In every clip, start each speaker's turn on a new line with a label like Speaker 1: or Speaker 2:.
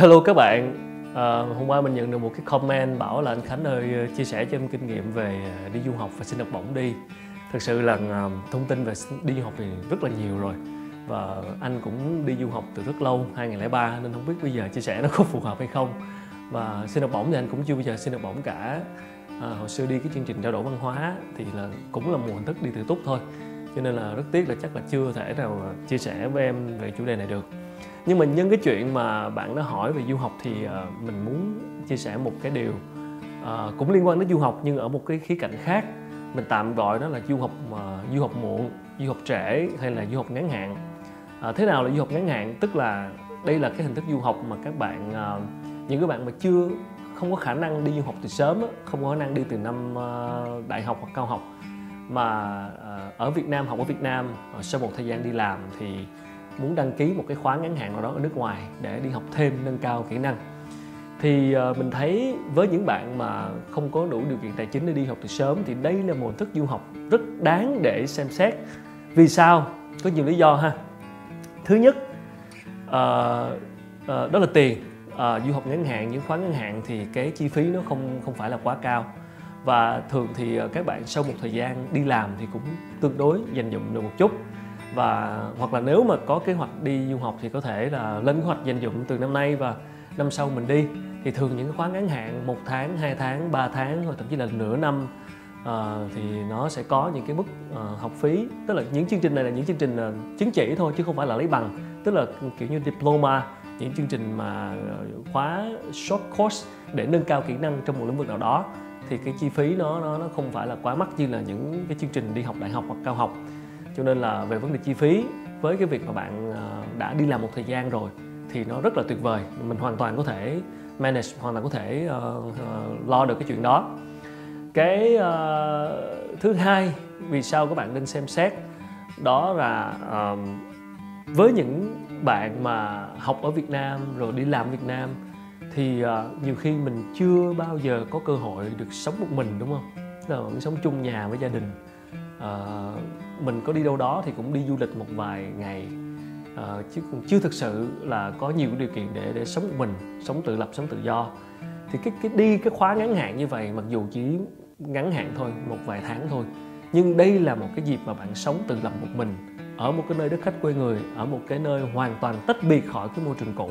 Speaker 1: Hello các bạn, à, hôm qua mình nhận được một cái comment bảo là anh Khánh ơi ờ, chia sẻ cho em kinh nghiệm về ờ, đi du học và xin học bổng đi. Thực sự là thông tin về đi du học thì rất là nhiều rồi. Và anh cũng đi du học từ rất lâu 2003 nên không biết bây giờ chia sẻ nó có phù hợp hay không. Và xin học bổng thì anh cũng chưa bao giờ xin học bổng cả. À, hồi xưa đi cái chương trình trao đổi văn hóa thì là cũng là một hình thức đi tự túc thôi. Cho nên là rất tiếc là chắc là chưa thể nào chia sẻ với em về chủ đề này được nhưng mà nhân cái chuyện mà bạn đã hỏi về du học thì uh, mình muốn chia sẻ một cái điều uh, cũng liên quan đến du học nhưng ở một cái khía cạnh khác. Mình tạm gọi nó là du học uh, du học muộn du học trễ hay là du học ngắn hạn. Uh, thế nào là du học ngắn hạn? Tức là đây là cái hình thức du học mà các bạn uh, những cái bạn mà chưa không có khả năng đi du học từ sớm không có khả năng đi từ năm uh, đại học hoặc cao học mà uh, ở Việt Nam học ở Việt Nam uh, sau một thời gian đi làm thì muốn đăng ký một cái khóa ngắn hạn nào đó ở nước ngoài để đi học thêm nâng cao kỹ năng. Thì ờ, mình thấy với những bạn mà không có đủ điều kiện tài chính để đi học từ sớm thì đây là một hình thức du học rất đáng để xem xét. Vì sao? Có nhiều lý do ha. Thứ nhất uh, uh, đó là tiền. Uh, du học ngắn hạn những khóa ngắn hạn thì cái chi phí nó không không phải là quá cao. Và thường thì các bạn sau một thời gian đi làm thì cũng tương đối dành dụm được một chút và hoặc là nếu mà có kế hoạch đi du học thì có thể là lên kế hoạch dành dụm từ năm nay và năm sau mình đi. Thì thường những cái khóa ngắn hạn một tháng hai tháng ba tháng hoặc thậm chí là nửa năm uh, thì nó sẽ có những cái mức uh, học phí. Tức là những chương trình này là những chương trình uh, chứng chỉ thôi chứ không phải là lấy bằng. Tức là kiểu như diploma những chương trình mà khóa short course để nâng cao kỹ năng trong một lĩnh vực nào đó thì cái chi phí nó nó nó không phải là quá mắc như là những cái chương trình đi học đại học hoặc cao học cho nên là về vấn đề chi phí với cái việc mà bạn ờ, đã đi làm một thời gian rồi thì nó rất là tuyệt vời mình hoàn toàn có thể manage hoàn toàn có thể uh, uh, lo được cái chuyện đó cái uh, thứ hai vì sao các bạn nên xem xét đó là uh, với những bạn mà học ở Việt Nam rồi đi làm Việt Nam thì uh, nhiều khi mình chưa bao giờ có cơ hội được sống một mình đúng không? Là mình sống chung nhà với gia đình uh, mình có đi đâu đó thì cũng đi du lịch một vài ngày. Uh, chứ cũng chưa thực sự là có nhiều điều kiện để để sống một mình sống tự lập sống tự do. Thì cái cái đi cái khóa ngắn hạn như vậy mặc dù chỉ ngắn hạn thôi một vài tháng thôi nhưng đây là một cái dịp mà bạn sống tự lập một mình ở một cái nơi đất khách quê người ở một cái nơi hoàn toàn tách biệt khỏi cái môi trường cũ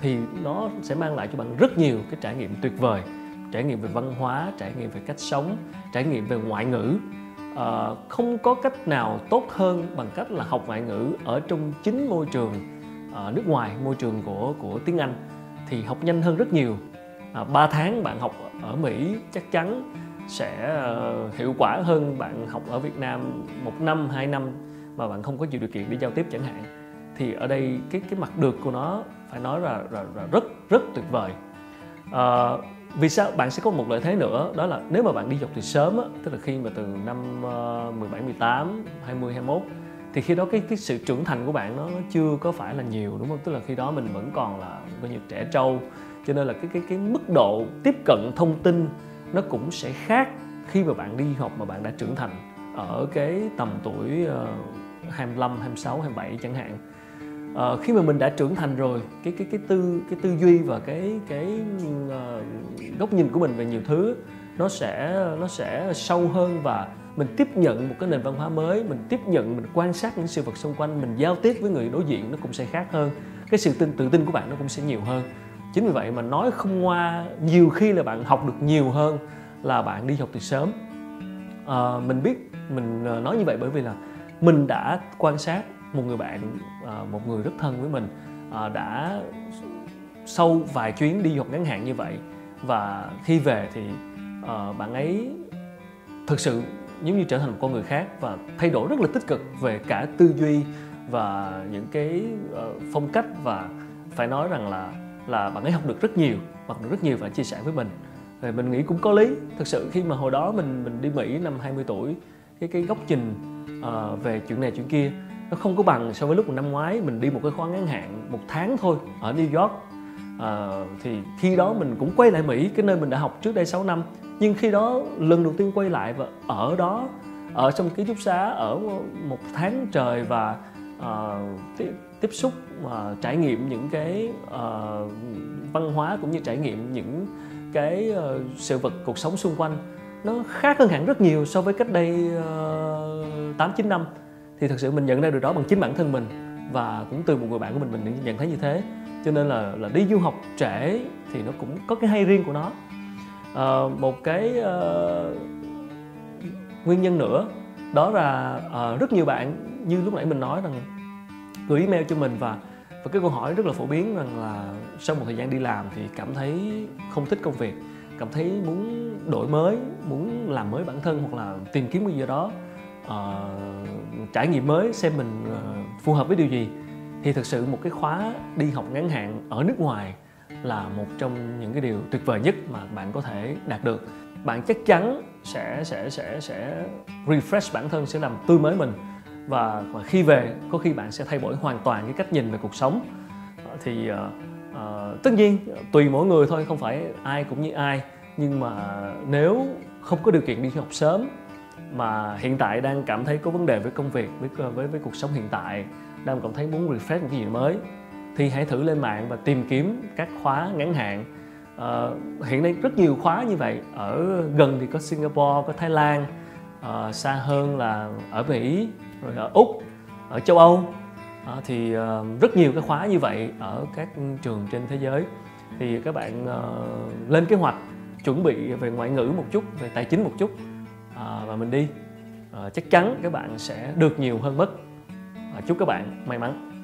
Speaker 1: thì nó sẽ mang lại cho bạn rất nhiều cái trải nghiệm tuyệt vời. Trải nghiệm về văn hóa trải nghiệm về cách sống trải nghiệm về ngoại ngữ uh, không có cách nào tốt hơn bằng cách là học ngoại ngữ ở trong chính môi trường uh, nước ngoài môi trường của của tiếng Anh thì học nhanh hơn rất nhiều. Ờ, uh, 3 tháng bạn học ở Mỹ chắc chắn sẽ uh, hiệu quả hơn bạn học ở Việt Nam một năm hai năm mà bạn không có nhiều điều kiện để giao tiếp chẳng hạn. Thì ở đây cái cái mặt được của nó phải nói là, là, là rất rất tuyệt vời. Uh, vì sao? Bạn sẽ có một lợi thế nữa đó là nếu mà bạn đi học từ sớm á, tức là khi mà từ năm uh, 17 18 20 21 thì khi đó cái cái sự trưởng thành của bạn nó, nó chưa có phải là nhiều đúng không? Tức là khi đó mình vẫn còn là coi như trẻ trâu cho nên là cái cái cái mức độ tiếp cận thông tin nó cũng sẽ khác khi mà bạn đi học mà bạn đã trưởng thành ở cái tầm tuổi uh, 25, 26, 27 chẳng hạn à, khi mà mình đã trưởng thành rồi cái cái cái tư cái tư duy và cái cái uh, góc nhìn của mình về nhiều thứ nó sẽ nó sẽ sâu hơn và mình tiếp nhận một cái nền văn hóa mới mình tiếp nhận mình quan sát những sự vật xung quanh mình giao tiếp với người đối diện nó cũng sẽ khác hơn cái sự tin tự tin của bạn nó cũng sẽ nhiều hơn. Chính vì vậy mà nói không ngoa nhiều khi là bạn học được nhiều hơn là bạn đi học từ sớm. À, mình biết mình nói như vậy bởi vì là mình đã quan sát một người bạn à, một người rất thân với mình à, đã sau vài chuyến đi học ngắn hạn như vậy và khi về thì à, bạn ấy thực sự giống như trở thành một con người khác và thay đổi rất là tích cực về cả tư duy và những cái ờ, phong cách và phải nói rằng là là bạn ấy học được rất nhiều học được rất nhiều và chia sẻ với mình. Thì mình nghĩ cũng có lý. Thực sự khi mà hồi đó mình mình đi Mỹ năm 20 tuổi cái cái góc nhìn uh, về chuyện này chuyện kia nó không có bằng so với lúc năm ngoái mình đi một cái khóa ngắn hạn một tháng thôi ở New York. À, thì khi đó mình cũng quay lại Mỹ cái nơi mình đã học trước đây 6 năm. Nhưng khi đó lần đầu tiên quay lại và ở đó ở trong ký túc xá ở một tháng trời và uh, tiếp xúc và trải nghiệm những cái uh, văn hóa cũng như trải nghiệm những cái uh, sự vật cuộc sống xung quanh nó khác hơn hẳn rất nhiều so với cách đây tám uh, chín năm thì thật sự mình nhận ra điều đó bằng chính bản thân mình và cũng từ một người bạn của mình mình nhận thấy như thế. Cho nên là là đi du học trễ thì nó cũng có cái hay riêng của nó. À, một cái uh, nguyên nhân nữa đó là uh, rất nhiều bạn như lúc nãy mình nói rằng gửi email cho mình và và cái câu hỏi rất là phổ biến rằng là sau một thời gian đi làm thì cảm thấy không thích công việc cảm thấy muốn đổi mới muốn làm mới bản thân hoặc là tìm kiếm cái gì đó uh, trải nghiệm mới xem mình uh, phù hợp với điều gì. Thì thực sự một cái khóa đi học ngắn hạn ở nước ngoài là một trong những cái điều tuyệt vời nhất mà bạn có thể đạt được. Bạn chắc chắn sẽ sẽ sẽ sẽ refresh bản thân sẽ làm tươi mới mình. Và, và khi về có khi bạn sẽ thay đổi hoàn toàn cái cách nhìn về cuộc sống. Ờ, thì uh, uh, tất nhiên tùy mỗi người thôi không phải ai cũng như ai. Nhưng mà nếu không có điều kiện đi học sớm mà hiện tại đang cảm thấy có vấn đề với công việc với với với cuộc sống hiện tại đang cảm thấy muốn refresh một cái gì mới thì hãy thử lên mạng và tìm kiếm các khóa ngắn hạn. Uh, hiện nay rất nhiều khóa như vậy. Ở gần thì có Singapore có Thái Lan uh, xa hơn là ở Mỹ rồi ở Úc ở châu Âu. Uh, thì uh, rất nhiều cái khóa như vậy ở các trường trên thế giới. Thì các bạn uh, lên kế hoạch chuẩn bị về ngoại ngữ một chút về tài chính một chút à, và mình đi. À, chắc chắn các bạn sẽ được nhiều hơn mất à, ờ, chúc các bạn may mắn.